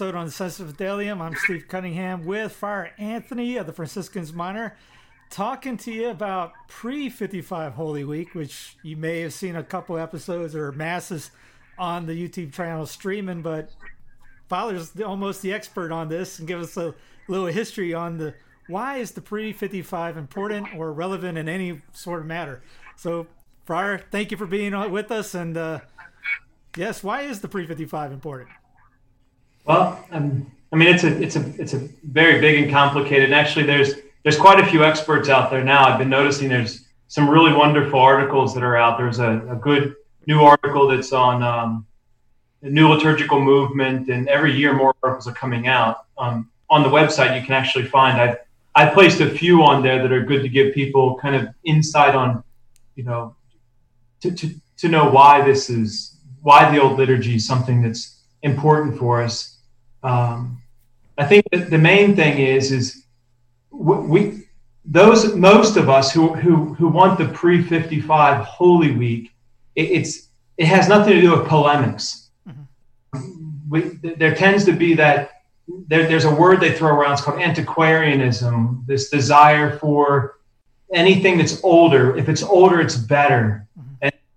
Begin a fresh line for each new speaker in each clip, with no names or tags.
episode on the Sensus Fidelium. I'm Steve Cunningham with Friar Anthony of the Franciscans Minor, talking to you about pre 55 Holy Week, which you may have seen a couple episodes or masses on the YouTube channel streaming. But Father's almost the expert on this and give us a little history on the why is the pre 55 important or relevant in any sort of matter. So, Friar, thank you for being with us. And uh, yes, why is the pre 55 important?
Well, um, I mean, it's a it's a it's a very big and complicated. And actually, there's there's quite a few experts out there now. I've been noticing there's some really wonderful articles that are out. There's a, a good new article that's on um, the new liturgical movement, and every year more articles are coming out. Um, on the website, you can actually find I've I've placed a few on there that are good to give people kind of insight on, you know, to to to know why this is why the old liturgy is something that's important for us. Um, I think that the main thing is is we, those most of us who who who want the pre fifty five Holy Week, it, it's it has nothing to do with polemics. We, there tends to be that there, there's a word they throw around. It's called antiquarianism. This desire for anything that's older. If it's older, it's better.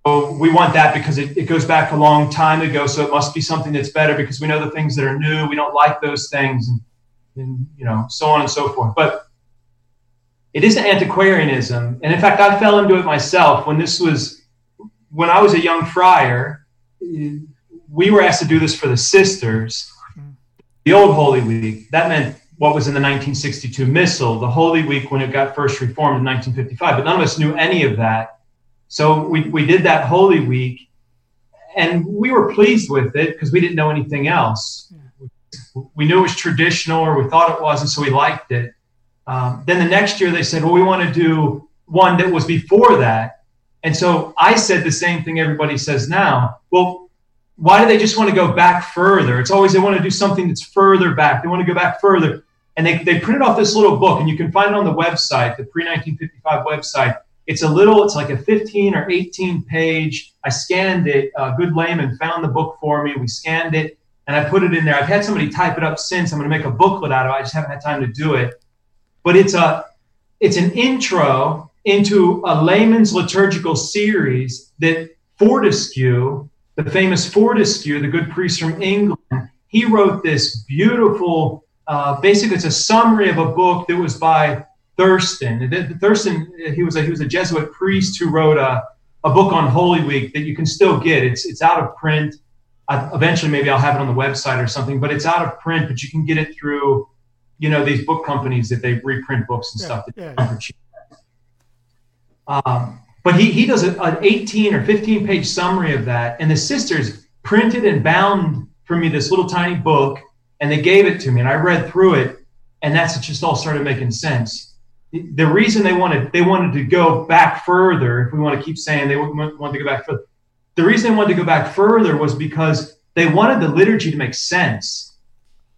We want that because it, it goes back a long time ago. So it must be something that's better because we know the things that are new. We don't like those things, and, and you know, so on and so forth. But it is antiquarianism, and in fact, I fell into it myself when this was when I was a young friar. We were asked to do this for the sisters. The old Holy Week that meant what was in the 1962 Missal, the Holy Week when it got first reformed in 1955. But none of us knew any of that. So we, we did that Holy Week and we were pleased with it because we didn't know anything else. We knew it was traditional or we thought it was, and so we liked it. Um, then the next year they said, well, we want to do one that was before that. And so I said the same thing everybody says now. Well, why do they just want to go back further? It's always they want to do something that's further back. They want to go back further. And they, they printed off this little book, and you can find it on the website, the pre 1955 website. It's a little, it's like a 15 or 18 page. I scanned it. Uh, Good Layman found the book for me. We scanned it, and I put it in there. I've had somebody type it up since. I'm going to make a booklet out of it. I just haven't had time to do it. But it's a, it's an intro into a layman's liturgical series that Fortescue, the famous Fortescue, the good priest from England, he wrote this beautiful, uh, basically, it's a summary of a book that was by Thurston. Thurston, he was a, he was a Jesuit priest who wrote a, a book on Holy Week that you can still get. It's, it's out of print. I, eventually, maybe I'll have it on the website or something, but it's out of print, but you can get it through, you know, these book companies that they reprint books and
Yeah,
stuff. that
yeah,
cheap. Um, but he, he does a, an 18 or 15 page summary of that. And the sisters printed and bound for me this little tiny book and they gave it to me and I read through it and that's it just all started making sense. The, reason they wanted, they wanted to go back further, if we want to keep saying they wanted to go back further, the reason they wanted to go back further was because they wanted the liturgy to make sense.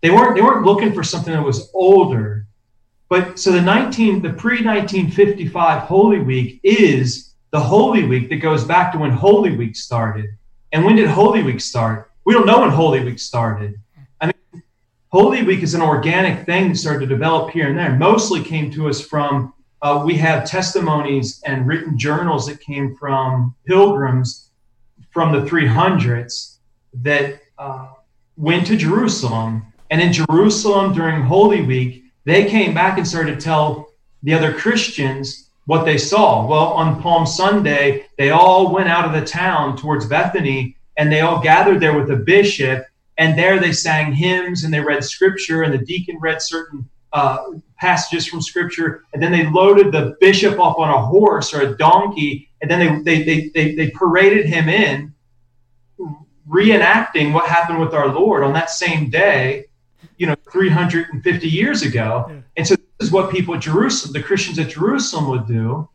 They weren't, they weren't looking for something that was older. But so the 19, the pre 1955 Holy Week is the Holy Week that goes back to when Holy Week started. And when did Holy Week start? We don't know when Holy Week started. Holy Week is an organic thing that started to develop here and there. Mostly came to us from uh, we have testimonies and written journals that came from pilgrims from the 300s that uh, went to Jerusalem. And in Jerusalem during Holy Week, they came back and started to tell the other Christians what they saw. Well, on Palm Sunday, they all went out of the town towards Bethany and they all gathered there with the bishop. And there they sang hymns and they read scripture, and the deacon read certain uh, passages from scripture. And then they loaded the bishop up on a horse or a donkey, and then they, they, they, they, they paraded him in, reenacting what happened with our Lord on that same day, you know, 350 years ago. Yeah. And so this is what people at Jerusalem, the Christians at Jerusalem would do.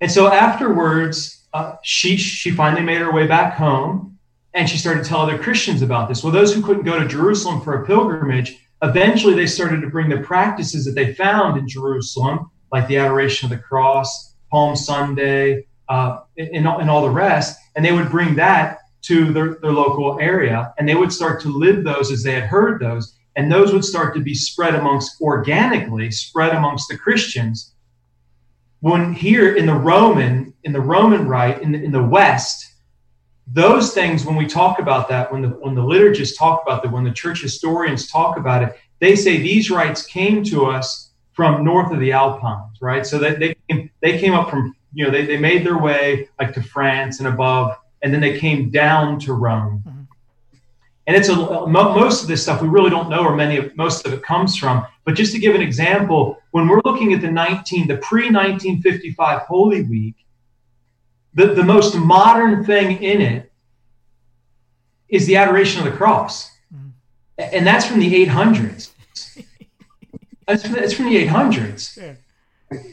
And so afterwards, uh, she, she finally made her way back home and she started to tell other Christians about this. Well, those who couldn't go to Jerusalem for a pilgrimage, eventually they started to bring the practices that they found in Jerusalem, like the adoration of the cross, Palm Sunday, uh, and, and all the rest, and they would bring that to their, their local area. And they would start to live those as they had heard those. And those would start to be spread amongst organically spread amongst the christians. When here in the roman in the roman rite in the, in the west those things when we talk about that when the when the liturgists talk about that when the church historians talk about it they say these rites came to us from north of the alpines right so that they came, they came up from you know they, they made their way like to france and above and then they came down to Rome. Mm-hmm. And it's a most of this stuff we really don't know where many of most of it comes from. But just to give an example, when we're looking at the 19 the pre 1955 Holy Week, the, the most modern thing in it is the adoration of the cross, mm-hmm. and that's from the 800s. that's, from, that's from the 800s. Yeah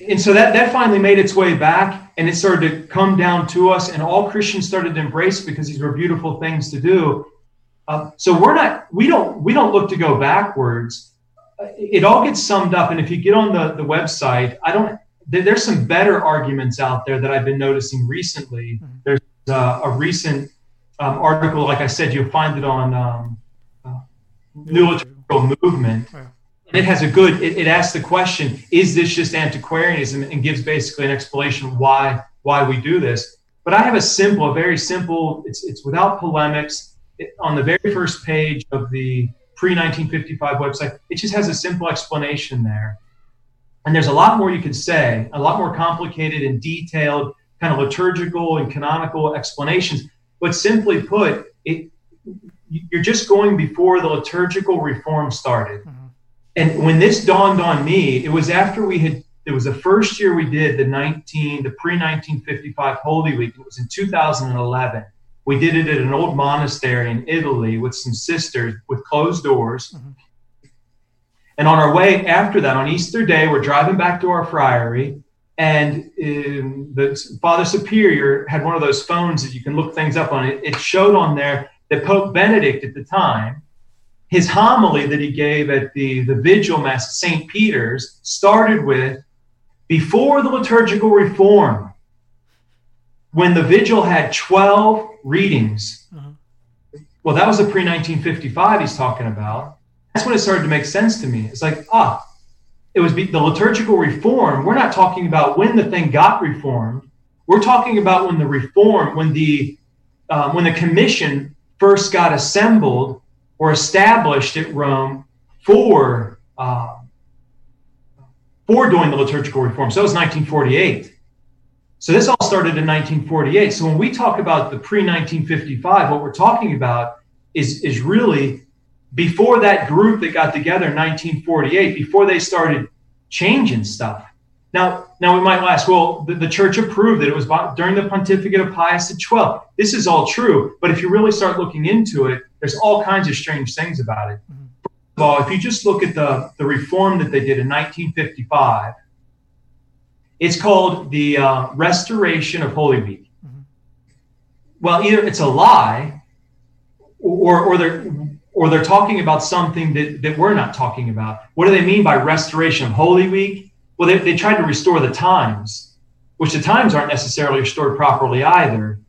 and so that that finally made its way back and it started to come down to us and all christians started to embrace because these were beautiful things to do uh, so we're not we don't we don't look to go backwards it all gets summed up and if you get on the, the website i don't there's some better arguments out there that i've been noticing recently. Mm-hmm. there's uh, a recent um, article like i said you'll find it on um, uh, new liturgical movement. Yeah it has a good it, it asks the question is this just antiquarianism? And gives basically an explanation why why we do this. But i have a simple a very simple it's it's without polemics. It, on the very first page of the pre-1955 website it just has a simple explanation there and there's a lot more you could say a lot more complicated and detailed kind of liturgical and canonical explanations but simply put it you're just going before the liturgical reform started mm-hmm and when this dawned on me, it was after we had it was the first year we did the 19 the pre 1955 Holy Week. It was in 2011. We did it at an old monastery in Italy with some sisters with closed doors. Mm-hmm. And on our way after that, on Easter Day, we're driving back to our friary, and um, the Father Superior had one of those phones that you can look things up on. It, it showed on there that Pope Benedict at the time his homily that he gave at the, the vigil mass at St. Peter's started with before the liturgical reform, when the vigil had 12 readings. Uh-huh. Well, that was the pre 1955 he's talking about. That's when it started to make sense to me. It's like, ah, it was the liturgical reform. We're not talking about when the thing got reformed. We're talking about when the reform, when the um, when the commission first got assembled or established at Rome for uh, for doing the liturgical reform. So it was 1948. So this all started in 1948. So when we talk about the pre-1955, what we're talking about is is really before that group that got together in 1948, before they started changing stuff. Now, now we might ask, well, the, the church approved that it was during the pontificate of Pius XII. This is all true, but if you really start looking into it, there's all kinds of strange things about it. Mm-hmm. First of all, if you just look at the, the reform that they did in 1955, it's called the uh, Restoration of Holy Week. Mm-hmm. Well, either it's a lie, or, or they're or they're talking about something that, that we're not talking about. What do they mean by restoration of Holy Week? Well, they, they tried to restore the times, which the times aren't necessarily restored properly either,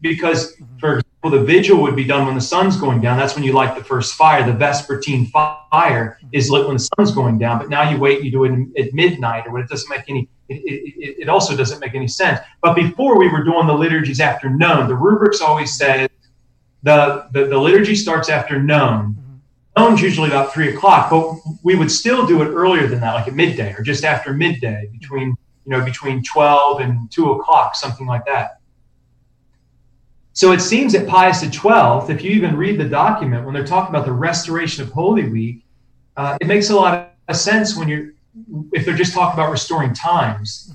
because, for example, the vigil would be done when the sun's going down. That's when you light the first fire. The Vespertine fire is lit when the sun's going down, but now you wait, you do it at midnight, or what? It doesn't make any. It, it, it also doesn't make any sense. But before we were doing the liturgies after noon, the rubrics always said the the, the liturgy starts after noon. Noon's usually about three o'clock, but we would still do it earlier than that, like at midday or just after midday, between you know between twelve and two o'clock, something like that. So it seems that Pius XII, if you even read the document, when they're talking about the restoration of Holy Week, uh, it makes a lot of sense when you're, if they're just talking about restoring times.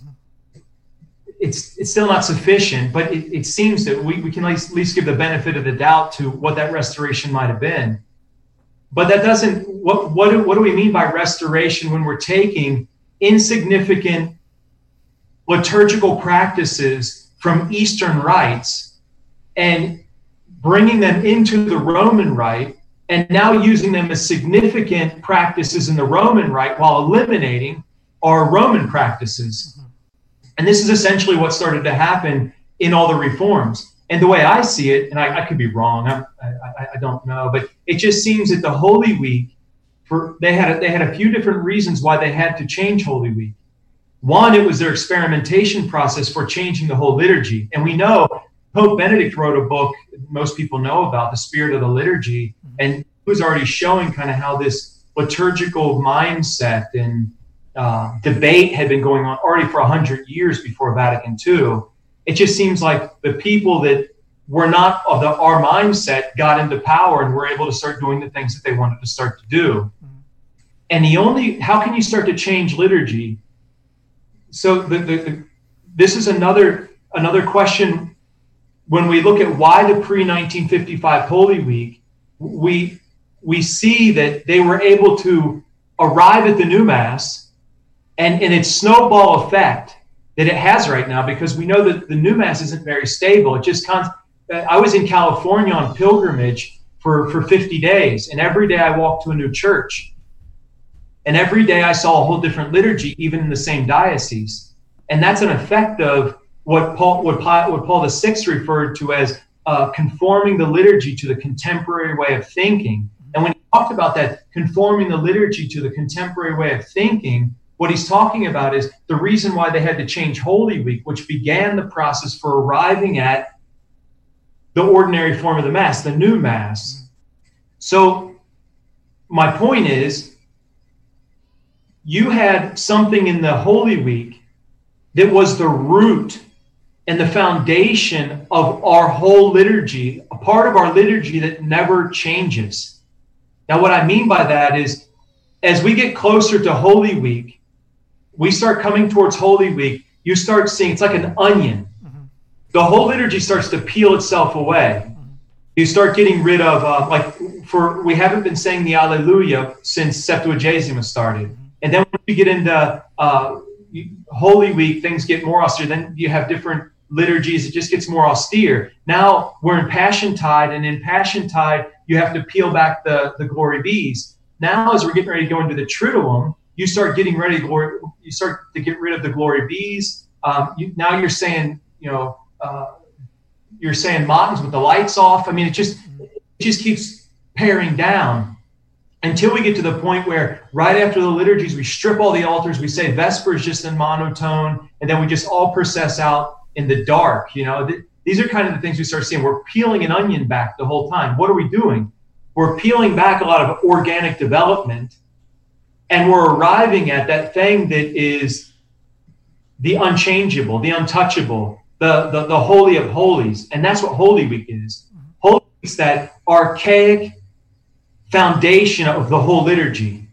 It's, it's still not sufficient, but it, it seems that we, we can at least, give the benefit of the doubt to what that restoration might have been. But that doesn't, what, what, do, what do we mean by restoration when we're taking insignificant liturgical practices from Eastern rites and bringing them into the Roman rite and now using them as significant practices in the Roman rite while eliminating our Roman practices. Mm-hmm. And this is essentially what started to happen in all the reforms. And the way I see it, and I, I could be wrong, I, I, I, don't know, but it just seems that the Holy Week, for they had a, they had a few different reasons why they had to change Holy Week. One, it was their experimentation process for changing the whole liturgy, and we know Pope Benedict wrote a book most people know about, The Spirit of the Liturgy, mm-hmm. and he was already showing kind of how this liturgical mindset and uh, debate had been going on already for 100 years before Vatican II. It just seems like the people that were not of the, our mindset got into power and were able to start doing the things that they wanted to start to do. Mm-hmm. And the only, how can you start to change liturgy? So the, the, the this is another another question when we look at why the pre 1955 Holy Week, we we see that they were able to arrive at the new mass and in its snowball effect that it has right now because we know that the new mass isn't very stable. It just comes i was in california on pilgrimage for, for 50 days and every day i walked to a new church. And every day i saw a whole different liturgy even in the same diocese. And that's an effect of what Paul, what, Paul, what Paul referred to as uh, conforming the liturgy to the contemporary way of thinking. And when he talked about that, conforming the liturgy to the contemporary way of thinking, what he's talking about is the reason why they had to change Holy Week, which began the process for arriving at the ordinary form of the Mass, the new Mass. So, my point is, you had something in the Holy Week that was the root and the foundation of our whole liturgy, a part of our liturgy that never changes. Now, what I mean by that is as we get closer to Holy Week, we start coming towards Holy Week, you start seeing it's like an onion. Mm-hmm. The whole liturgy starts to peel itself away. Mm-hmm. You start getting rid of, uh, like, for we haven't been saying the Alleluia since Septuagesima started. Mm-hmm. And then when you get into uh, Holy Week, things get more austere. Then you have different liturgies, it just gets more austere. Now we're in Passion Tide, and in Passion Tide, you have to peel back the, the glory bees. Now, as we're getting ready to go into the Triduum, you start getting ready, glory, you start to get rid of the glory bees. Um, you, now you're saying, you know, uh, you're saying Matins with the lights off. I mean, it just it just keeps paring down until we get to the point where right after the liturgies we strip all the altars we say vespers just in monotone and then we just all process out in the dark. You know, th- these are kind of the things we start seeing. We're peeling an onion back the whole time. What are we doing? We're peeling back a lot of organic development, and we're arriving at that thing that is the unchangeable, the untouchable, the, the, the holy of holies. And that's what Holy Week is. Mm-hmm. Holy Week is that archaic foundation of the whole liturgy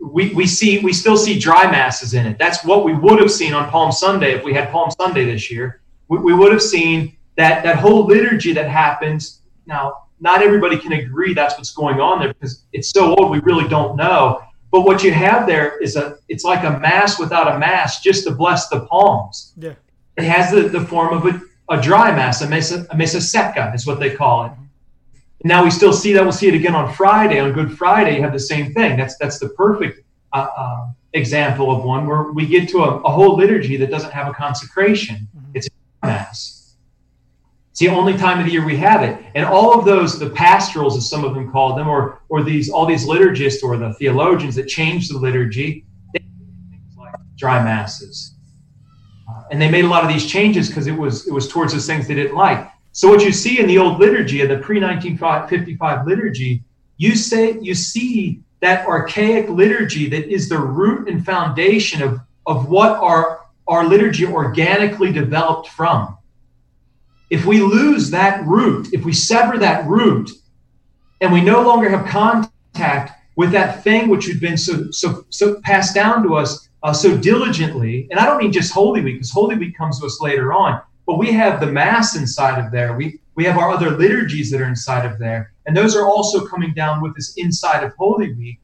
we, we see we still see dry masses in it. That's what we would have seen on Palm Sunday if we had Palm Sunday this year. We, we would have seen that that whole liturgy that happens. Now, not everybody can agree that's what's going on there because it's so old we really don't know. But what you have there is a it's like a mass without a mass just to bless the palms.
Yeah.
It has the, the form of a, a dry mass, a missa, a missa sicca is what they call it. Now we still see that. We'll see it again on Friday. On Good Friday, you have the same thing. That's that's the perfect uh, uh, example of one where we get to a, a, whole liturgy that doesn't have a consecration. Mm-hmm. It's a mass. It's the only time of the year we have it. And all of those, the pastorals, as some of them called them, or or these all these liturgists or the theologians that changed the liturgy, they things like dry masses. Uh, and they made a lot of these changes because it was it was towards those things they didn't like. So what you see in the old liturgy, in the pre-1955 liturgy, you say you see that archaic liturgy that is the root and foundation of, of what our, our liturgy organically developed from. If we lose that root, if we sever that root, and we no longer have contact with that thing which had been so so so passed down to us uh, so diligently, and I don't mean just Holy Week, because Holy Week comes to us later on, but we have the Mass inside of there. We we have our other liturgies that are inside of there, and those are also coming down with us inside of Holy Week.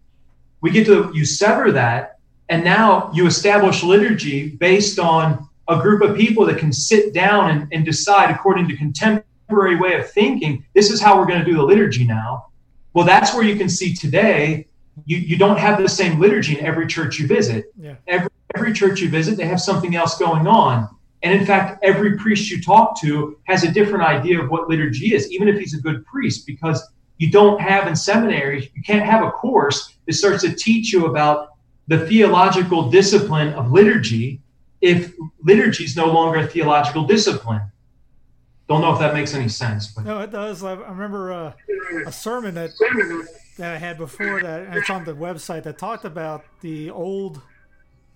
We get to you sever that, and now you establish liturgy based on a group of people that can sit down and, and decide according to contemporary way of thinking this is how we're going to do the liturgy now. Well that's where you can see today you, you don't have the same liturgy in every church you visit.
Yeah.
every, every church you visit they have something else going on. And in fact every priest you talk to has a different idea of what liturgy is even if he's a good priest because you don't have in seminaries you can't have a course that starts to teach you about the theological discipline of liturgy if liturgy is no longer a theological discipline. Don't know if that makes any sense, but
No, it does. I remember uh, a sermon that that I had before that, it's on the website that talked about the old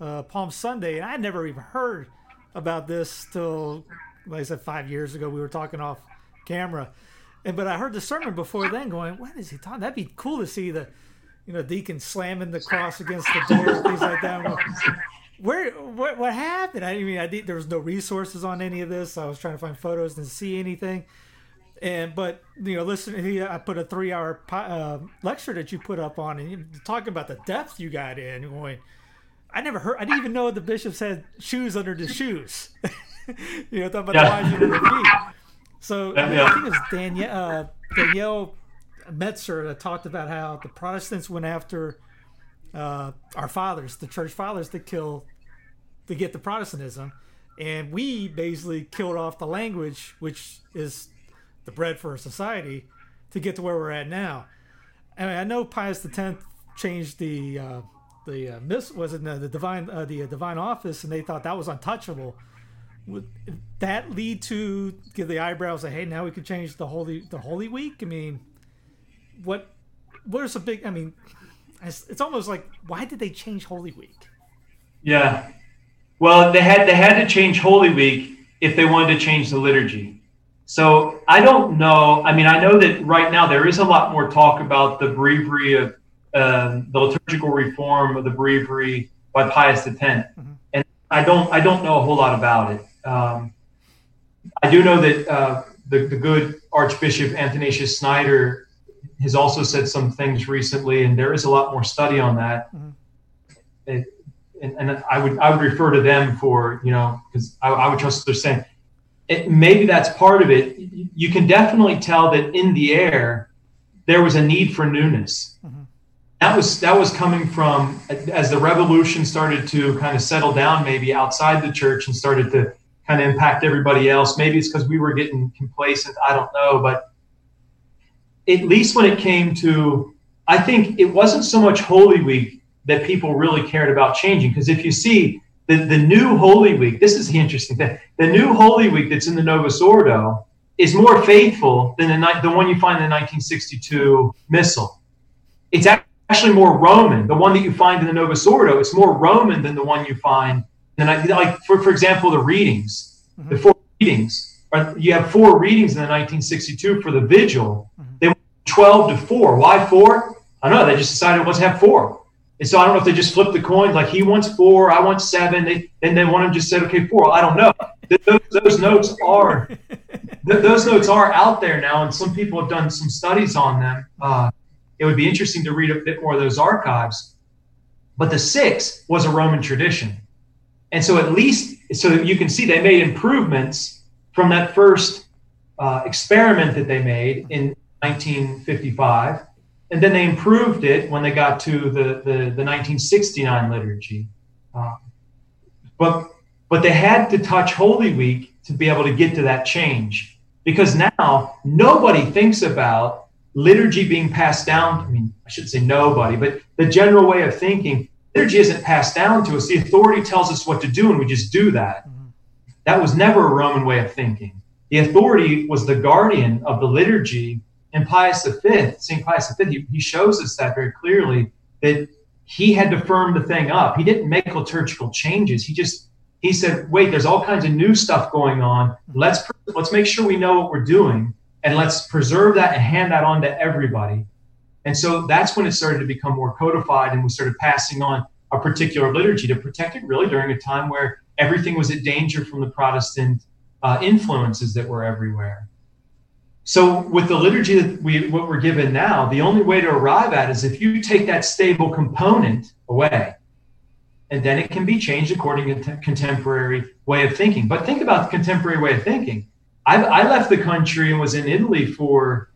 uh, Palm Sunday, and I never even heard about this till, like I said, five years ago. We were talking off camera, and but I heard the sermon before then, going, "What is he talking? That'd be cool to see the, you know, deacon slamming the cross against the door, things like that." Where what what happened? I mean, I did, there was no resources on any of this. I was trying to find photos and see anything. And but you know, listen, he, I put a three-hour uh, lecture that you put up on, and you talking about the depth you got in. Going, I never heard. I didn't even know the bishops had shoes under the shoes. you know, talking about
Yeah.
the lines under the feet. So I, mean. I think it was Danielle uh, Danielle Metzer that talked about how the Protestants went after uh, our fathers, the church fathers, to kill to get the Protestantism, and we basically killed off the language, which is the bread for society, to get to where we're at now. I mean, I know Pius X changed the uh, the uh, miss was it the, the divine uh, the uh, divine office, and they thought that was untouchable. Would that lead to give the eyebrows a hey now we can change the holy the holy week? I mean, what where's a big? I mean, it's, it's almost like why did they change Holy Week?
yeah. Well, they had they had to change Holy Week if they wanted to change the liturgy. So I don't know. I mean, I know that right now there is a lot more talk about the breviary of um, the liturgical reform of the breviary by Pius X, and I don't I don't know a whole lot about it. Um, I do know that uh, the the good Archbishop Athanasius Schneider has also said some things recently, and there is a lot more study on that. Mm-hmm. It, and, and I would I would refer to them for you know because I, I would trust what they're saying. It, maybe that's part of it. You can definitely tell that in the air there was a need for newness. Mm-hmm. That was that was coming from as the revolution started to kind of settle down, maybe outside the church and started to kind of impact everybody else. Maybe it's because we were getting complacent. I don't know, but at least when it came to, I think it wasn't so much Holy Week that people really cared about changing. Because if you see the, the new Holy Week, this is the interesting thing. The new Holy Week that's in the Novus Ordo is more faithful than the, the one you find in the 1962 Missal. It's actually more Roman. The one that you find in the Novus Ordo is more Roman than the one you find. And I, like for, for example, the readings, mm-hmm. the four readings. Or you have four readings in the 1962 for the vigil. Mm-hmm. They went 12 to four. Why four? I don't know. They just decided let's have four. And so I don't know if they just flipped the coin, like he wants four, I want seven. They, and then one of them just said, okay, four. I don't know. Those, those notes are th- those notes are out there now, and some people have done some studies on them. Uh, it would be interesting to read a bit more of those archives. But the six was a Roman tradition. And so at least, so you can see they made improvements from that first uh, experiment that they made in 1955. And then they improved it when they got to the, the, the 1969 liturgy. Uh, but, but they had to touch Holy Week to be able to get to that change because now nobody thinks about liturgy being passed down. I mean, I shouldn't say nobody, but the general way of thinking, liturgy isn't passed down to us. The authority tells us what to do, and we just do that. That was never a Roman way of thinking. The authority was the guardian of the liturgy. And Pius V, St. Pius V, he, he shows us that very clearly that he had to firm the thing up. He didn't make liturgical changes. He just he said, "Wait, there's all kinds of new stuff going on. Let's let's make sure we know what we're doing, and let's preserve that and hand that on to everybody." And so that's when it started to become more codified, and we started passing on a particular liturgy to protect it. Really, during a time where everything was at danger from the Protestant uh, influences that were everywhere. So, with the liturgy that we what we're given now, the only way to arrive at is if you take that stable component away, and then it can be changed according to contemporary way of thinking. But think about the contemporary way of thinking. I, I left the country and was in Italy for,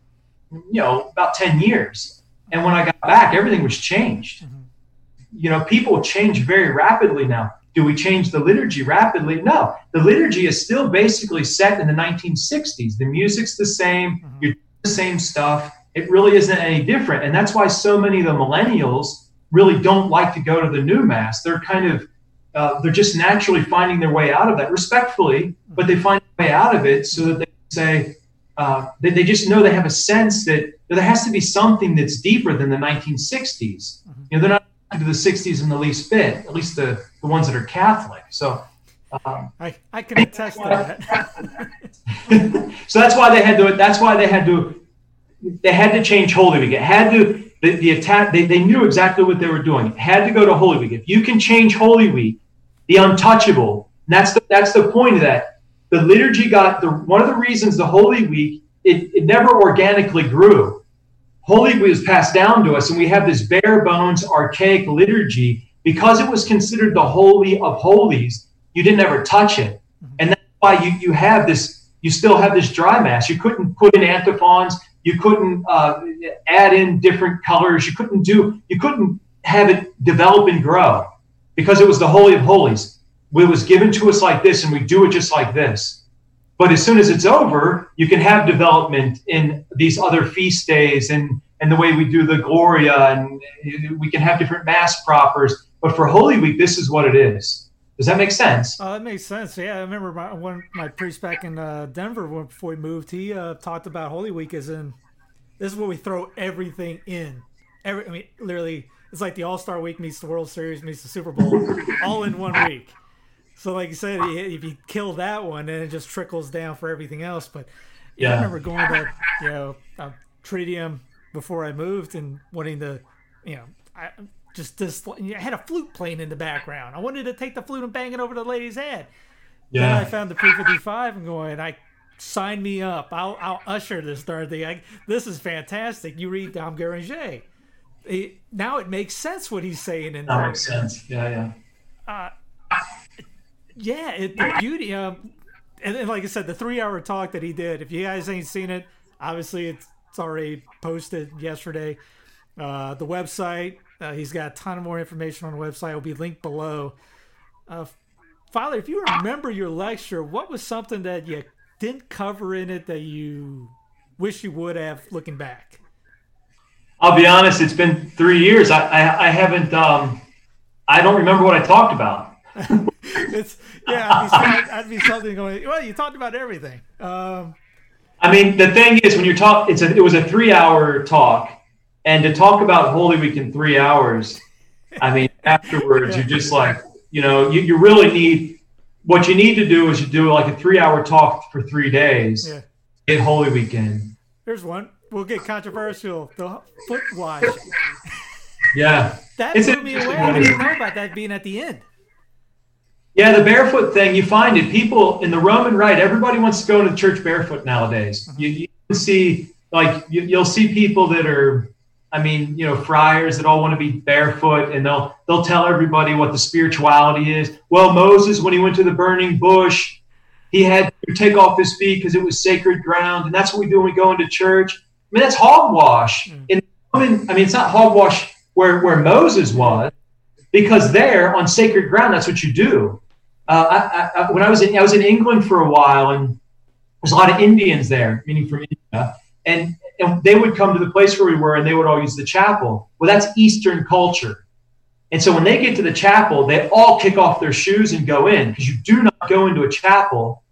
you know, about ten years, and when I got back, everything was changed. Mm-hmm. You know, people change very rapidly now. Do we change the liturgy rapidly? No. The liturgy is still basically set in the 1960s. The music's the same, mm-hmm. you're the same stuff. It really isn't any different. And that's why so many of the millennials really don't like to go to the new mass. They're kind of uh, they're just naturally finding their way out of that respectfully, but they find a way out of it so that they say uh, they, they just know they have a sense that, that there has to be something that's deeper than the 1960s. Mm-hmm. You know, they're not to the 60s in the least bit, at least the, the ones that are Catholic. So
um, I, I can attest to that.
so that's why they had to. That's why they had to. They had to change Holy Week. It had to. The, the attack. They, they knew exactly what they were doing. It had to go to Holy Week. If you can change Holy Week, the untouchable. that's the that's the point of that. The liturgy got the one of the reasons the Holy Week it, it never organically grew Holy Week was passed down to us, and we have this bare bones, archaic liturgy because it was considered the holy of holies. You didn't ever touch it, mm-hmm. and that's why you you have this. You still have this dry mass. You couldn't put in antiphons. You couldn't uh, add in different colors. You couldn't do. You couldn't have it develop and grow because it was the holy of holies. It was given to us like this, and we do it just like this. But as soon as it's over, you can have development in these other feast days and, and the way we do the Gloria, and we can have different Mass propers. But for Holy Week, this is what it is. Does that make sense?
Uh, that makes sense. Yeah, I remember my, one my priest back in uh, Denver before we moved. He uh, talked about Holy Week as in this is where we throw everything in. Every, I mean, literally, it's like the All Star Week meets the World Series meets the Super Bowl, all in one week. So, like you said, if you kill that one, then it just trickles down for everything else. But yeah, I remember going to you know uh, Triduum before I moved and wanting to, you know, I just this I had a flute playing in the background. I wanted to take the flute and bang it over the lady's head. Yeah. Then I found the Pre-55 and going, I sign me up. I'll, I'll usher this darn thing. I, this is fantastic. You read Dom Guéranger. It, now it makes sense what he's saying in
that there. makes sense. Yeah, yeah.
Uh, yeah, it, the beauty. Um, and, and like I said, the three-hour talk that he did. If you guys ain't seen it, obviously it's, it's already posted yesterday. Uh, the website. Uh, he's got a ton of more information on the website. It will be linked below. Uh, Father, if you remember your lecture, what was something that you didn't cover in it that you wish you would have looking back?
I'll be honest, it's been three years. I, I, I haven't, um, I don't remember what I talked about.
it's yeah, I'd be, I'd be, something going. Well, you talked about everything. Um,
I mean, the thing is, when you're talk, it's a, it was a three hour talk, and to talk about Holy Week in three hours, I mean, afterwards, yeah. you're just like, you know, you, you really need what you need to do is you do like a three hour talk for three days. Yeah. Get Holy Weekend.
Here's one. We'll get controversial. The foot wash.
Yeah.
That it's blew me away. I didn't know about that being at the end.
Yeah, the barefoot thing, you find it. People in the Roman Rite, everybody wants to go to church barefoot nowadays. Mm-hmm. You, you see, like, you, you'll see people that are, I mean, you know, friars that all want to be barefoot, and they'll they'll tell everybody what the spirituality is. Well, Moses, when he went to the burning bush, he had to take off his feet because it was sacred ground, and that's what we do when we go into church. I mean, that's hogwash. Mm. In Roman, I mean, it's not hogwash where where Moses was, because there on sacred ground, that's what you do. Uh, I, I, when I was in, I was in England for a while, and there's a lot of Indians there, meaning from India, and, and they would come to the place where we were and they would all use the chapel. Well, that's Eastern culture. And so when they get to the chapel, they all kick off their shoes and go in because you do not go into a chapel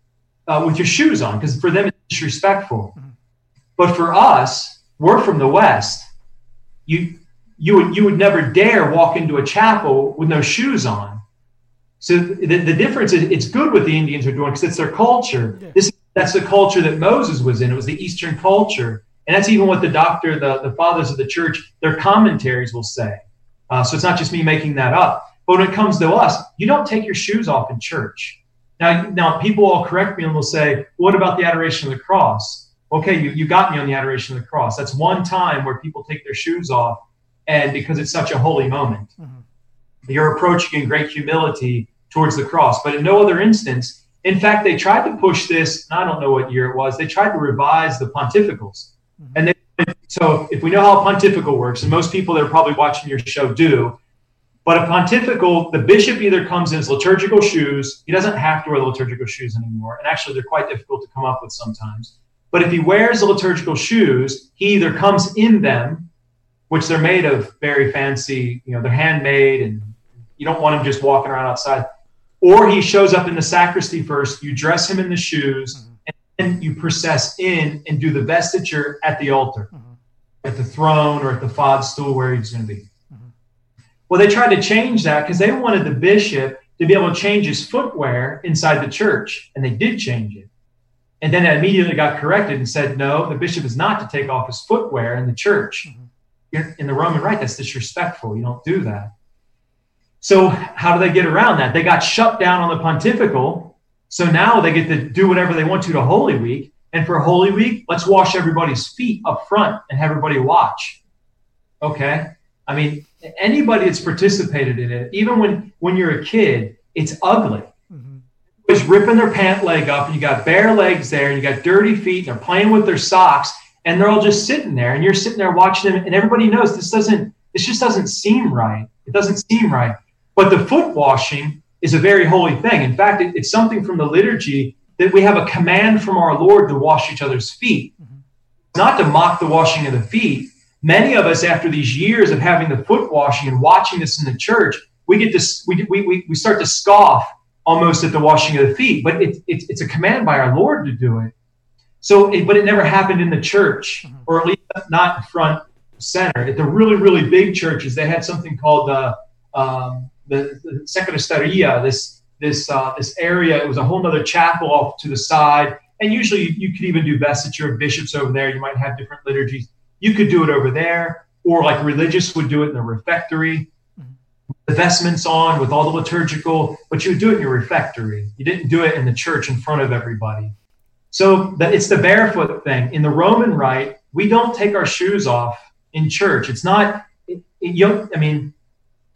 uh, with your shoes on because for them it's disrespectful. Mm-hmm. But for us, we're from the West. You you would you would never dare walk into a chapel with no shoes on. So the, the difference is it's good what the Indians are doing because it's their culture. Yeah. This that's the culture that Moses was in. It was the Eastern culture. And that's even what the doctor, the, the fathers of the church, their commentaries will say. Uh, so it's not just me making that up. But when it comes to us, you don't take your shoes off in church. Now, now people will correct me and will say, what about the adoration of the cross? Okay, you, you got me on the adoration of the cross. That's one time where people take their shoes off, and because it's such a holy moment. Mm-hmm. You're approaching in great humility towards the cross. But in no other instance, in fact, they tried to push this, I don't know what year it was, they tried to revise the pontificals. Mm-hmm. And they, so if we know how a pontifical works, and most people that are probably watching your show do, but a pontifical, the bishop either comes in his liturgical shoes, he doesn't have to wear the liturgical shoes anymore. And actually, they're quite difficult to come up with sometimes. But if he wears the liturgical shoes, he either comes in them, which they're made of very fancy, you know, they're handmade and you don't want him just walking around outside or he shows up in the sacristy first, you dress him in the shoes, mm-hmm. and then you process in and do the vestiture at the altar, mm-hmm. at the throne or at the faldstool where he's going to be. Mm-hmm. Well, they tried to change that because they wanted the bishop to be able to change his footwear inside the church, and they did change it. And then it immediately got corrected and said, no, the bishop is not to take off his footwear in the church. Mm-hmm. In the Roman Rite, that's disrespectful. You don't do that. So how do they get around that? They got shut down on the pontifical. So now they get to do whatever they want to to Holy Week. And for Holy Week, let's wash everybody's feet up front and have everybody watch. Okay. I mean, anybody that's participated in it, even when when you're a kid, it's ugly. Mm-hmm. It's ripping their pant leg up, and you got bare legs there, and you got dirty feet, and they're playing with their socks, and they're all just sitting there, and you're sitting there watching them, and everybody knows this doesn't, this just doesn't seem right. It doesn't seem right. But the foot washing is a very holy thing. In fact, it, it's something from the liturgy that we have a command from our Lord to wash each other's feet, mm-hmm. not to mock the washing of the feet. Many of us, after these years of having the foot washing and watching this in the church, we get this, we, we, we start to scoff almost at the washing of the feet, but it, it, it's a command by our Lord to do it. So, it, but it never happened in the church, mm-hmm. or at least not in front center. At the really, really big churches, they had something called the um, the, the Secretaria, this this uh, this area. It was a whole other chapel off to the side, and usually you, you could even do vestiture of bishops over there. You might have different liturgies. You could do it over there, or like religious would do it in the refectory. The vestments on with all the liturgical, but you would do it in your refectory. You didn't do it in the church in front of everybody. So that it's the barefoot thing. In the Roman rite, we don't take our shoes off in church. It's not. It, it, you, I mean,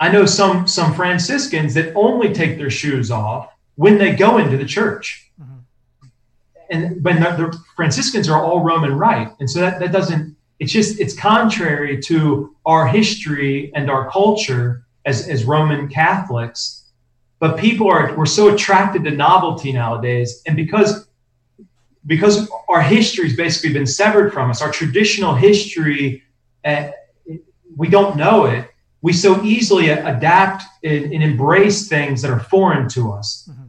I know some some Franciscans that only take their shoes off when they go into the church. Mm-hmm. And when the, the, Franciscans are all Roman Rite, and so that, that doesn't. It's just it's contrary to our history and our culture as as Roman Catholics. But people are we're so attracted to novelty nowadays, and because because our history has basically been severed from us, our traditional history, uh, we don't know it we so easily adapt and, and embrace things that are foreign to us. Mm-hmm.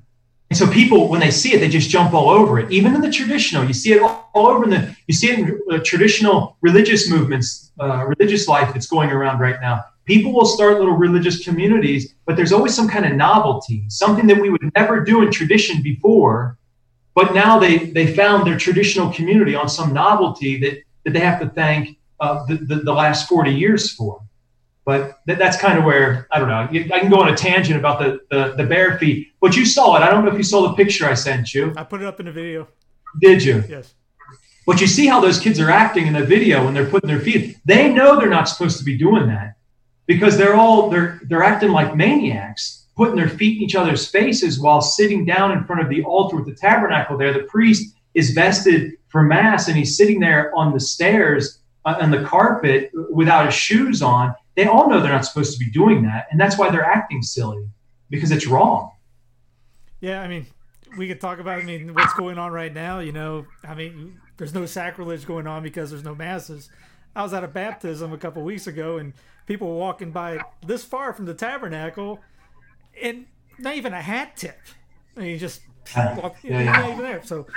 And so people, when they see it, they just jump all over it. Even in the traditional, you see it all, over in the, you see it in uh, traditional religious movements, uh, religious life that's going around right now. People will start little religious communities, but there's always some kind of novelty, something that we would never do in tradition before. But now they, they found their traditional community on some novelty that, that they have to thank uh, the, the, the last 40 years for. But th- that's kind of where I don't know. I can go on a tangent about the, the the bare feet, but you saw it. I don't know if you saw the picture I sent you.
I put it up in a video.
Did you?
Yes.
But you see how those kids are acting in the video when they're putting their feet. They know they're not supposed to be doing that because they're all they're they're acting like maniacs, putting their feet in each other's faces while sitting down in front of the altar with the tabernacle. There, the priest is vested for mass, and he's sitting there on the stairs uh, on the carpet without his shoes on they all know they're not supposed to be doing that, and that's why they're acting silly because it's wrong.
Yeah, I mean, we could talk about. I mean, what's going on right now? You know, I mean, there's no sacrilege going on because there's no masses. I was at a baptism a couple weeks ago, and people were walking by this far from the tabernacle, and not even a hat tip. I mean, just walk,
yeah,
not
yeah.
even there. So,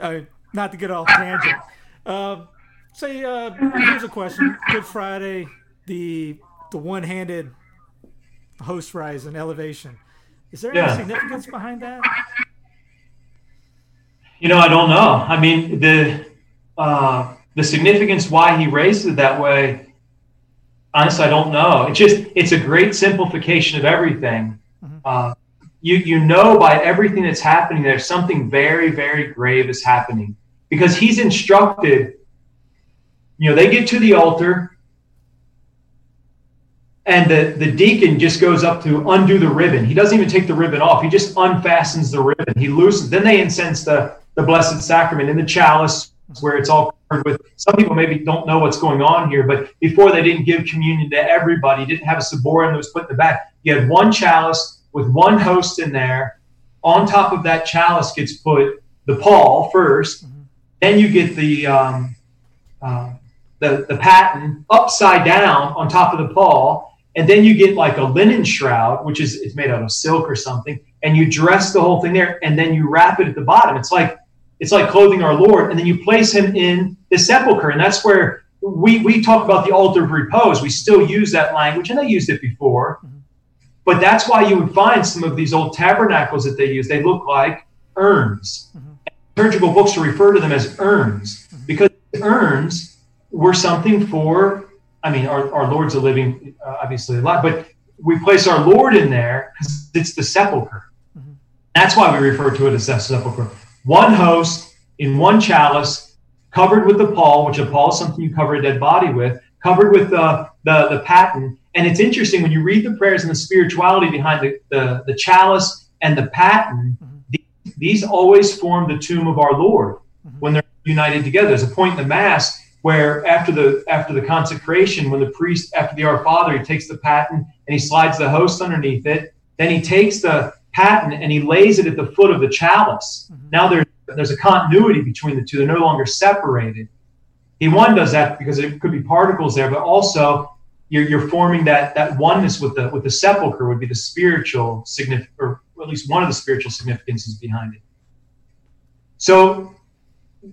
uh, not to get off tangent. Uh, say, uh, here's a question: Good Friday, the the one-handed host rise and elevation. Is there
Yeah.
any significance behind that?
You know, I don't know. I mean, the uh, the significance why he raised it that way. Honestly, I don't know. It's just it's a great simplification of everything. Uh, you you know by everything that's happening there, something very very grave is happening because he's instructed. You know, they get to the altar, and the, the deacon just goes up to undo the ribbon. He doesn't even take the ribbon off. He just unfastens the ribbon. He loosens. Then they incense the, the blessed sacrament in the chalice where it's all covered with. Some people maybe don't know what's going on here, but before they didn't give communion to everybody, didn't have a ciborium that was put in the back. You had one chalice with one host in there. On top of that chalice gets put the pall 1st Then you get the um, uh, the the paten upside down on top of the pall, and then you get like a linen shroud, which is it's made out of silk or something, and you dress the whole thing there, and then you wrap it at the bottom. It's like it's like clothing our Lord, and then you place him in the sepulcher, and that's where we we talk about the altar of repose. We still use that language, and they used it before, mm-hmm. but that's why you would find some of these old tabernacles that they use. They look like urns. Mm-hmm. Liturgical books refer to them as urns mm-hmm. because urns were something for. I mean, our, our Lord's a living, uh, obviously alive, but we place our Lord in there because it's the sepulcher. Mm-hmm. That's why we refer to it as the sepulcher. One host in one chalice, covered with the pall, which a pall is something you cover a dead body with, covered with the the, the paten. And it's interesting when you read the prayers and the spirituality behind the, the, the chalice and the paten, mm-hmm. these, these always form the tomb of our Lord mm-hmm. when they're united together. There's a point in the Mass where after the after the consecration, when the priest after the Our Father, he takes the paten and he slides the host underneath it. Then he takes the paten and he lays it at the foot of the chalice. Mm-hmm. Now there's there's a continuity between the two. They're no longer separated. He one does that because it could be particles there, but also you're, you're forming that that oneness with the with the sepulcher would be the spiritual significance, or at least one of the spiritual significances behind it. So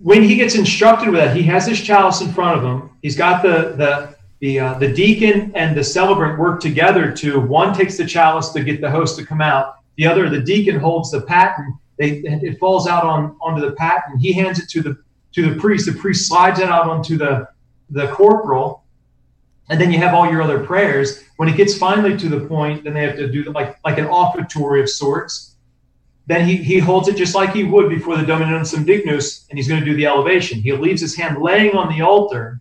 when he gets instructed with that, he has his chalice in front of him. He's got the the the uh, the deacon and the celebrant work together to one takes the chalice to get the host to come out. The other, the deacon holds the paten. They it falls out on onto the paten. He hands it to the to the priest. The priest slides it out onto the the corporal, and then you have all your other prayers. When it gets finally to the point, then they have to do like like an offertory of sorts. Then he, he holds it just like he would before the Dominum Dignus, and he's going to do the elevation. He leaves his hand laying on the altar.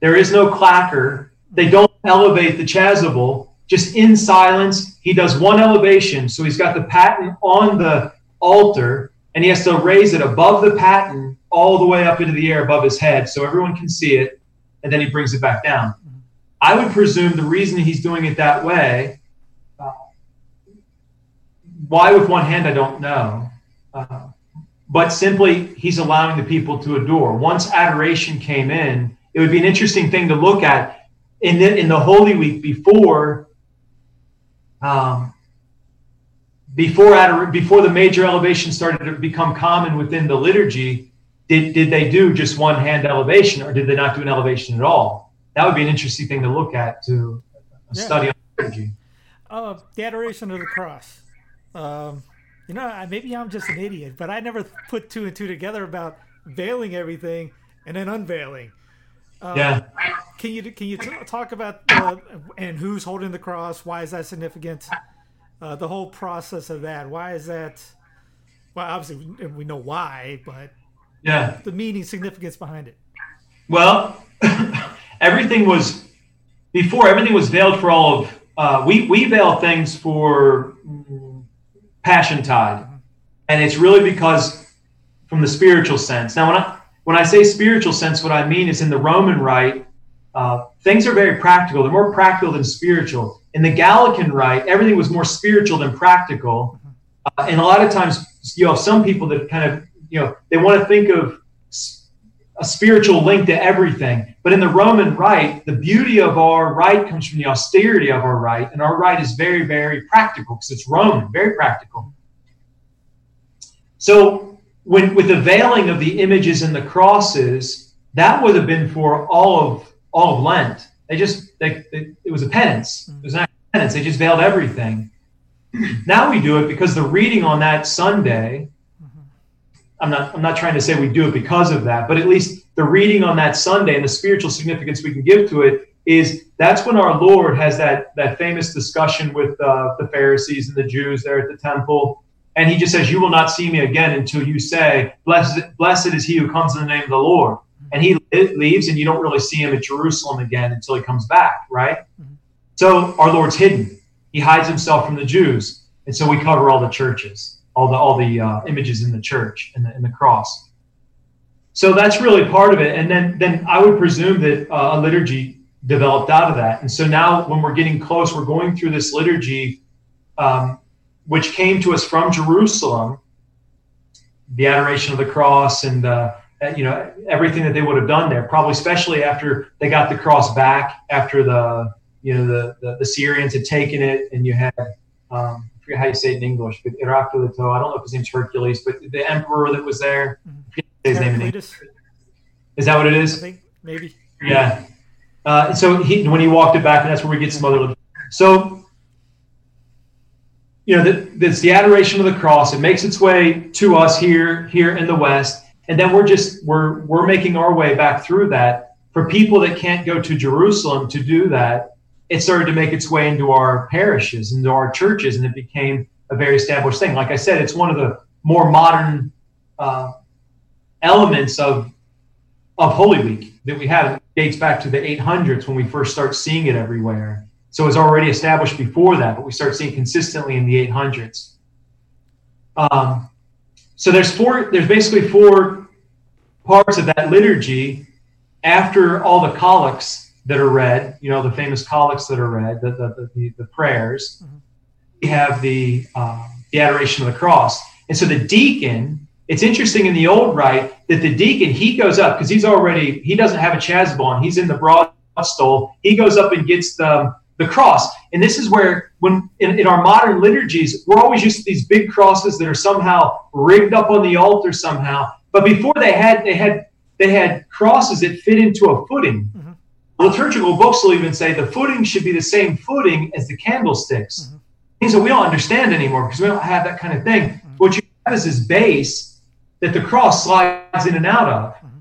There is no clacker. They don't elevate the chasuble. Just in silence, he does one elevation. So he's got the paten on the altar, and he has to raise it above the paten all the way up into the air above his head so everyone can see it, and then he brings it back down. I would presume the reason he's doing it that way, why with one hand, I don't know. Uh, but simply, he's allowing the people to adore. Once adoration came in, it would be an interesting thing to look at in the, in the Holy Week before. Um, before ador- before the major elevation started to become common within the liturgy, did, did they do just one hand elevation or did they not do an elevation at all? That would be an interesting thing to look at to
Yeah.
study on liturgy.
Uh, the adoration of the cross. Um, you know, maybe I'm just an idiot, but I never put two and two together about veiling everything and then unveiling. Uh,
Yeah.
Can you can you t- talk about uh, and who's holding the cross? Why is that significant? Uh, the whole process of that. Why is that? Well, obviously we, we know why, but
Yeah.
the meaning, significance behind it.
Well, everything was before everything was veiled for all of uh, we we veil things for Passion Tide, and it's really because from the spiritual sense. Now, when I when I say spiritual sense, what I mean is in the Roman Rite, uh, things are very practical. They're more practical than spiritual. In the Gallican Rite, everything was more spiritual than practical. Uh, and a lot of times, you know, some people that kind of, you know, they want to think of a spiritual link to everything. But in the Roman rite, the beauty of our rite comes from the austerity of our rite, and our rite is very, very practical because it's Roman, very practical. So, when with the veiling of the images and the crosses, that would have been for all of all of Lent. They just they, they, it was a penance. Mm. It was not penance. They just veiled everything. now we do it because the reading on that Sunday I'm not I'm not trying to say we do it because of that, but at least the reading on that Sunday and the spiritual significance we can give to it is that's when our Lord has that that famous discussion with uh, the Pharisees and the Jews there at the temple, and he just says, "You will not see me again until you say, blessed blessed is he who comes in the name of the Lord." And he leaves, and you don't really see him at Jerusalem again until he comes back, right? Mm-hmm. So our Lord's hidden; he hides himself from the Jews, and so we cover all the churches all the all the uh, images in the church and the, the cross. So that's really part of it. And then then I would presume that uh, a liturgy developed out of that. And so now when we're getting close, we're going through this liturgy, um, which came to us from Jerusalem, the adoration of the cross and uh, you know everything that they would have done there. Probably especially after they got the cross back after the you know the the, the Syrians had taken it, and you had um, forget how you say it in English, but Heraclito, I don't know if his name's Hercules, but the emperor that was there, mm-hmm. his name. Is that what it is?
Maybe.
Yeah. Uh, so he, when he walked it back, and that's where we get some other. So, you know, that's the adoration of the cross. It makes its way to us here, here in the West, and then we're just we're we're making our way back through that. For people that can't go to Jerusalem to do that, it started to make its way into our parishes, into our churches, and it became a very established thing. Like I said, it's one of the more modern uh, elements of of Holy Week that we have. It dates back to the 800s when we first start seeing it everywhere. So it's already established before that, but we start seeing consistently in the 800s. Um, so there's four. There's basically four parts of that liturgy after all the collects that are read, you know, the famous collects that are read, the, the, the, the prayers. Mm-hmm. We have the, um, the adoration of the cross. And so the deacon, it's interesting in the old rite that the deacon, he goes up because he's already, he doesn't have a chasuble on, he's in the broad stole. He goes up and gets the, the cross. And this is where, when in, in our modern liturgies, we're always used to these big crosses that are somehow rigged up on the altar somehow. But before they had, they had, they had crosses that fit into a footing. Liturgical books will even say the footing should be the same footing as the candlesticks. Mm-hmm. Things that we don't understand anymore because we don't have that kind of thing. Mm-hmm. What you have is this base that the cross slides in and out of. Mm-hmm.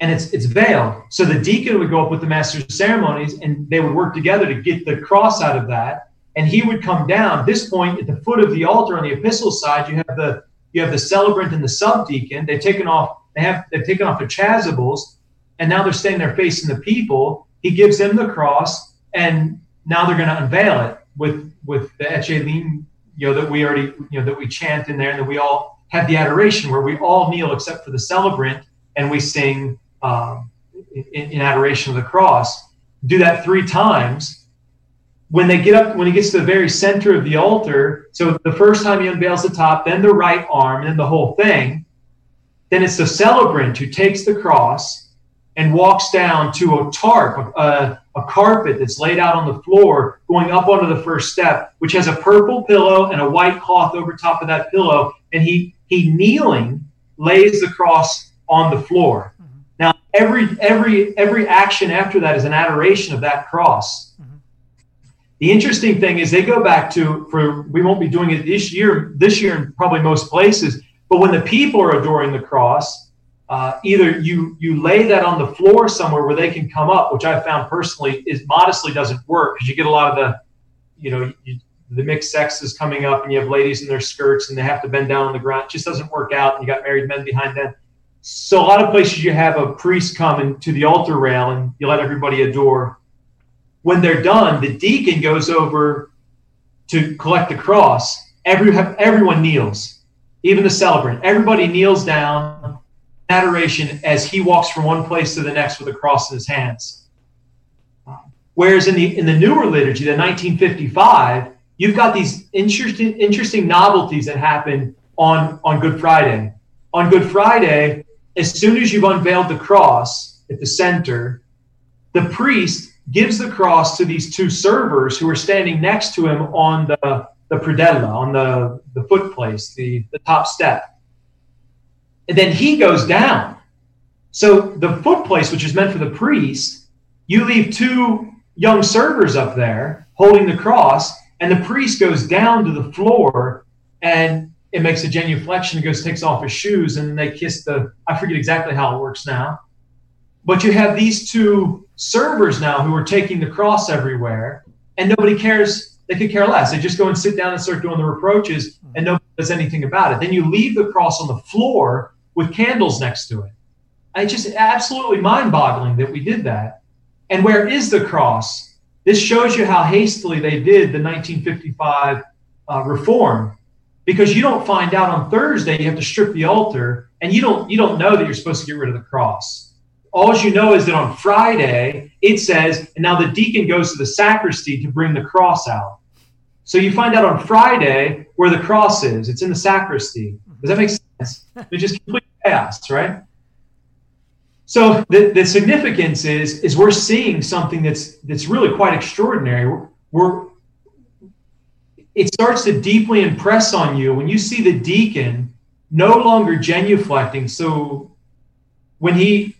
And it's it's veiled. So the deacon would go up with the master of ceremonies and they would work together to get the cross out of that. And he would come down. At this point, at the foot of the altar on the epistle side, you have the you have the celebrant and the subdeacon. They've taken off they have they've taken off their chasubles and now they're standing there facing the people. He gives them the cross, and now they're going to unveil it with with the Homineum, you know, that we already, you know, that we chant in there, and that we all have the adoration where we all kneel except for the celebrant, and we sing um, in, in adoration of the cross. Do that three times. When they get up, when he gets to the very center of the altar, so the first time he unveils the top, then the right arm, and then the whole thing. Then it's the celebrant who takes the cross and walks down to a tarp, a, a, carpet that's laid out on the floor, going up onto the first step, which has a purple pillow and a white cloth over top of that pillow. And he he kneeling lays the cross on the floor. Mm-hmm. Now every every every action after that is an adoration of that cross. Mm-hmm. The interesting thing is they go back to for we won't be doing it this year this year in probably most places, but when the people are adoring the cross, uh, either you you lay that on the floor somewhere where they can come up, which I found personally is modestly doesn't work because you get a lot of the, you know, you, the mixed sexes coming up, and you have ladies in their skirts and they have to bend down on the ground. It just doesn't work out, and you got married men behind them. So a lot of places you have a priest come to the altar rail and you let everybody adore. When they're done, the deacon goes over to collect the cross. Every everyone kneels, even the celebrant. Everybody kneels down adoration as he walks from one place to the next with a cross in his hands. Whereas in the in the newer liturgy, the 1955, you've got these interesting interesting novelties that happen on on Good Friday. On Good Friday, as soon as you've unveiled the cross at the center, the priest gives the cross to these two servers who are standing next to him on the the predella, on the the foot place, the the top step. And then he goes down. So the foot place, which is meant for the priest, you leave two young servers up there holding the cross, and the priest goes down to the floor and it makes a genuflection, goes, takes off his shoes, and they kiss the I forget exactly how it works now. But you have these two servers now who are taking the cross everywhere, and nobody cares. They could care less. They just go and sit down and start doing the reproaches, and nobody does anything about it. Then you leave the cross on the floor with candles next to it. It's just absolutely mind boggling that we did that. And where is the cross? This shows you how hastily they did the 1955 uh, reform because you don't find out on Thursday you have to strip the altar and you don't you don't know that you're supposed to get rid of the cross. All you know is that on Friday it says, and now the deacon goes to the sacristy to bring the cross out. So you find out on Friday where the cross is. It's in the sacristy. Does that make sense? It's just complete chaos, right? So the, the significance is is we're seeing something that's that's really quite extraordinary. We're, we're it starts to deeply impress on you when you see the deacon no longer genuflecting. So when he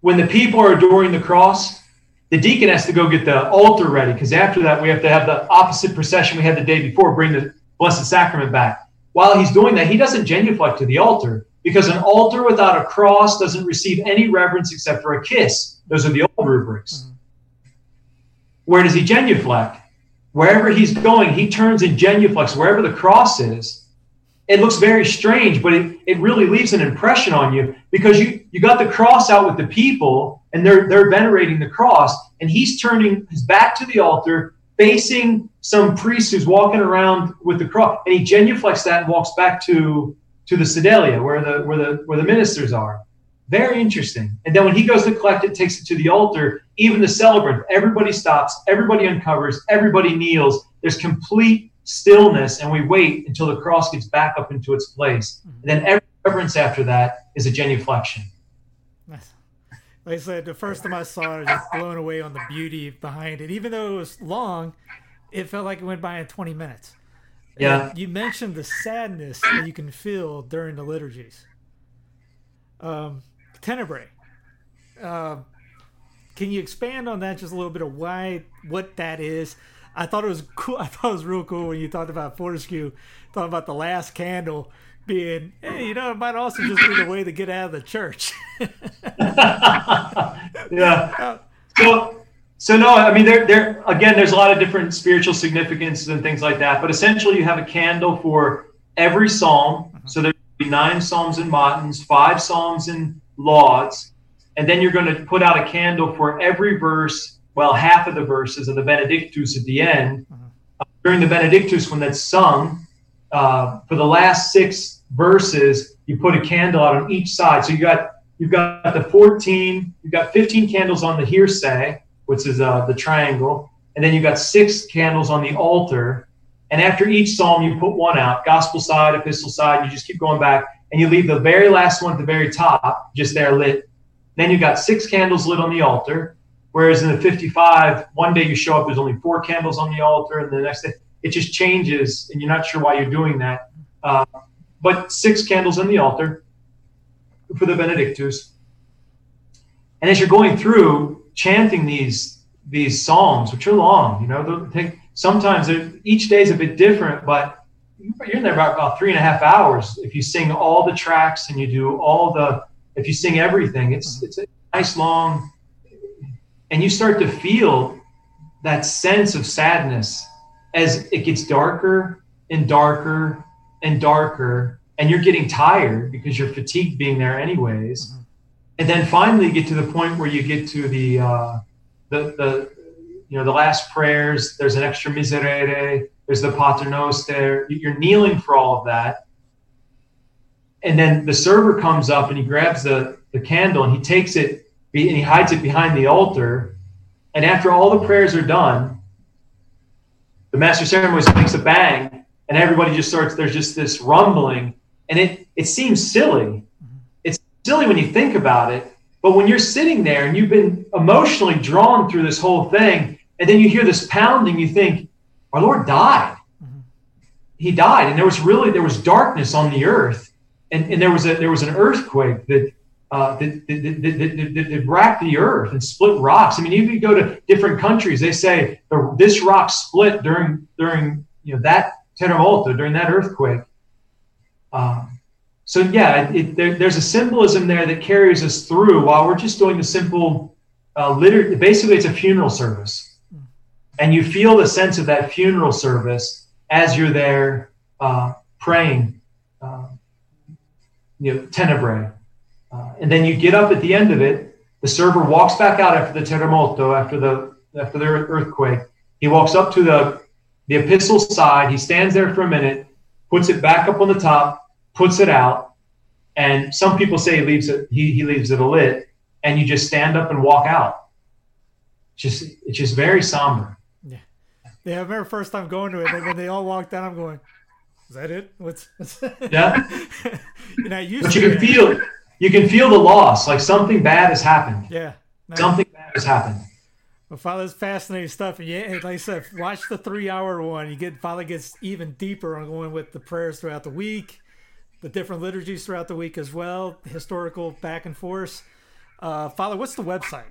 when the people are adoring the cross, the deacon has to go get the altar ready because after that we have to have the opposite procession we had the day before, bring the Blessed Sacrament back. While he's doing that, he doesn't genuflect to the altar because an altar without a cross doesn't receive any reverence except for a kiss. Those are the old rubrics. Mm-hmm. Where does he genuflect? Wherever he's going, he turns and genuflects wherever the cross is. It looks very strange, but it, it really leaves an impression on you because you, you got the cross out with the people and they're, they're venerating the cross, and he's turning his back to the altar, facing some priest who's walking around with the cross, and he genuflects that and walks back to to the sedilia where the where the where the ministers are. Very interesting. And then when he goes to collect it, takes it to the altar, even the celebrant, everybody stops, everybody uncovers, everybody kneels. There's complete stillness, and we wait until the cross gets back up into its place. Mm-hmm. And then every reverence after that is a genuflection. Nice.
Like I said, the first time I saw it, I was just blown away on the beauty behind it. Even though it was long, it felt like it went by in 20 minutes.
Yeah.
And you mentioned the sadness that you can feel during the liturgies. Um, Tenebrae. Uh, can you expand on that just a little bit of why, what that is? I thought it was cool. I thought it was real cool when you talked about Fortescue, talking about the last candle being, hey, you know, it might also just be the way to get out of the church.
yeah. So so no, I mean there there again there's a lot of different spiritual significances and things like that. But essentially you have a candle for every psalm. Mm-hmm. So there'd be nine psalms and matins, five psalms and lauds, and then you're going to put out a candle for every verse, well, half of the verses of the Benedictus at the end. Mm-hmm. Uh, during the Benedictus, when that's sung, uh, for the last six verses, you put a candle out on each side. So you got you've got the 14, you've got 15 candles on the hearsay, which is uh, the triangle. And then you've got six candles on the altar. And after each psalm, you put one out gospel side, epistle side. You just keep going back and you leave the very last one at the very top, just there lit. Then you've got six candles lit on the altar. Whereas in the 55, one day you show up, there's only four candles on the altar, and the next day it just changes, and you're not sure why you're doing that. Uh, but six candles on the altar for the Benedictus. And as you're going through, chanting these these psalms, which are long. You know, take, sometimes each day is a bit different, but you're in there about, about three and a half hours if you sing all the tracks and you do all the if you sing everything. It's it's a nice long, and you start to feel that sense of sadness as it gets darker and darker and darker, and you're getting tired because you're fatigued being there anyways. Mm-hmm and then finally you get to the point where you get to the uh, the the you know the last prayers. There's an extra miserere. There's the Pater Noster. You're kneeling for all of that, and then the server comes up and he grabs the the candle and he takes it and he hides it behind the altar. And after all the prayers are done, the master ceremonies makes a bang, and everybody just starts. There's just this rumbling, and it it seems silly. Silly when you think about it, but when you're sitting there and you've been emotionally drawn through this whole thing, and then you hear this pounding, you think, "Our Lord died. He died," and there was really there was darkness on the earth, and, and there was a there was an earthquake that uh, that, that, that, that, that, racked the earth and split rocks. I mean, if you go to different countries, they say the, this rock split during during you know that terremoto during that earthquake. Um, so yeah, it, there, there's a symbolism there that carries us through while we're just doing the simple uh, liturgy. Basically, it's a funeral service, and you feel the sense of that funeral service as you're there uh, praying. Uh, you know, tenebrae uh, and then you get up at the end of it. The server walks back out after the terremoto, after the after the earthquake. He walks up to the the epistle side. He stands there for a minute, puts it back up on the top, puts it out, and some people say he leaves it. He, he leaves it lit, and you just stand up and walk out. Just it's just very somber.
Yeah, yeah. I remember first time going to it, and when they all walked out, I'm going, "Is that it? What's?" what's
yeah.
you know,
but you can feel it you can feel the loss, like something bad has happened.
Yeah,
nice. something bad has happened.
Well, Father's fascinating stuff, and yeah, like I said, watch the three-hour one. You get Father gets even deeper on going with the prayers throughout the week, the different liturgies throughout the week as well, historical back and forth. Uh, Father, what's the website?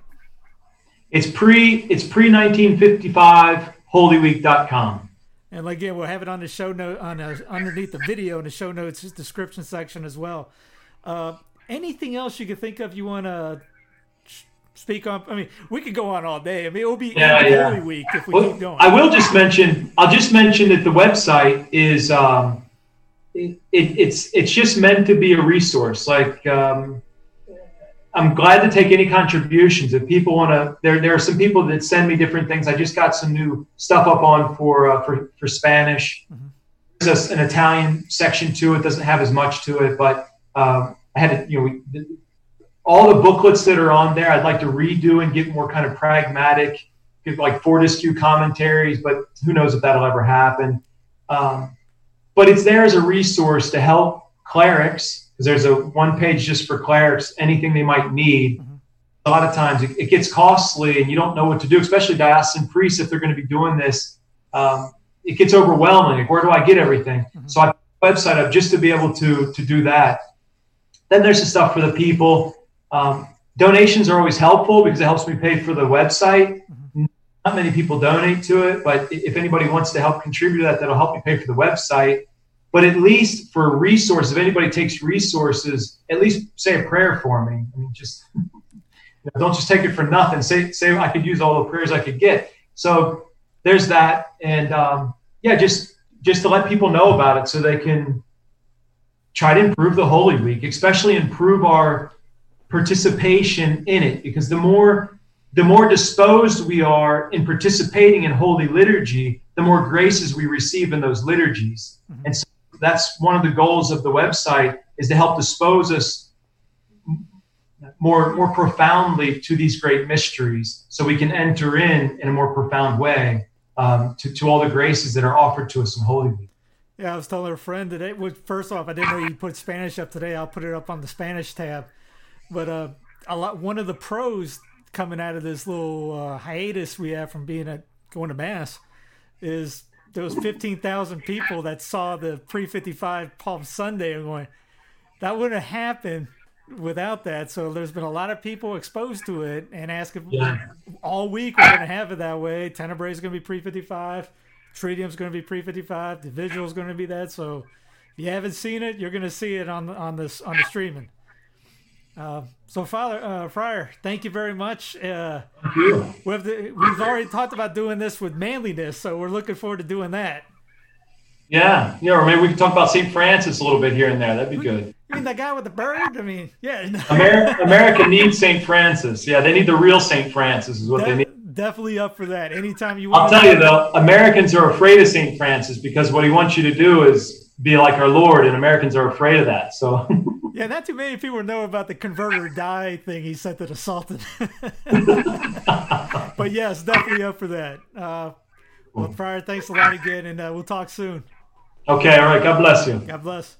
It's pre it's pre 1955 holyweek.com.
And again, we'll have it on the show note on a, underneath the video in the show notes description section as well. Uh, anything else you could think of you want to speak on? I mean, we could go on all day. I mean, it will be yeah, yeah. Holy Week if we well, keep going.
I will just mention. I'll just mention that the website is. Um, it, it, it's it's just meant to be a resource. Like um, I'm glad to take any contributions. If people want to, there there are some people that send me different things. I just got some new stuff up on for uh, for for Spanish. Mm-hmm. There's an Italian section to it. Doesn't have as much to it, but um, I had to, you know, all the booklets that are on there, I'd like to redo and get more kind of pragmatic, get like Fortescue commentaries, but who knows if that'll ever happen. Um, but it's there as a resource to help clerics because there's a one page just for clerics, anything they might need. Mm-hmm. A lot of times it, it, gets costly and you don't know what to do, especially diocesan priests if they're going to be doing this. Um, it gets overwhelming. Like, where do I get everything? Mm-hmm. So I website up just to be able to to do that. Then there's the stuff for the people. Um, donations are always helpful because it helps me pay for the website. Mm-hmm. Not many people donate to it, but if anybody wants to help contribute to that, that'll help me pay for the website. But at least for resources, if anybody takes resources, at least say a prayer for me. I mean, just you know, don't just take it for nothing. Say say I could use all the prayers I could get. So there's that, and um, yeah, just just to let people know about it so they can try to improve the Holy Week, especially improve our participation in it, because the more the more disposed we are in participating in Holy Liturgy, the more graces we receive in those liturgies. Mm-hmm. And so that's one of the goals of the website is to help dispose us more more profoundly to these great mysteries, so we can enter in in a more profound way um, to, to all the graces that are offered to us in Holy Week.
Yeah, I was telling a friend today. Well, first off, I didn't know you put Spanish up today. I'll put it up on the Spanish tab. But uh, a lot. One of the pros coming out of this little uh, hiatus we have from being at going to mass is those fifteen thousand people that saw the pre fifty five Palm Sunday and going, that wouldn't have happened without that. So there's been a lot of people exposed to it and asking yeah. all week we're going to have it that way. Tenebrae is going to be pre fifty five. Triduum is going to be pre 55. The is going to be that. So if you haven't seen it, you're going to see it on on this on the streaming. Uh, so, Father uh, Friar, thank you very much. Uh,
you.
We have the, we've already talked about doing this with manliness, so we're looking forward to doing that.
Yeah, yeah, or maybe we can talk about St. Francis a little bit here and there. That'd be good.
You mean that guy with the bird? I mean, yeah.
America, America needs St. Francis. Yeah, they need the real St. Francis, is what they need
definitely up for that. Anytime you
want. I'll tell you though, Americans are afraid of St. Francis because what he wants you to do is be like our Lord, and Americans are afraid of that. So.
yeah, not too many people know about the converter die thing he sent to the Sultan. but yes, definitely up for that. Uh, Well, Friar, thanks a lot again, and uh, we'll talk soon.
Okay, all right. God bless you.
God bless.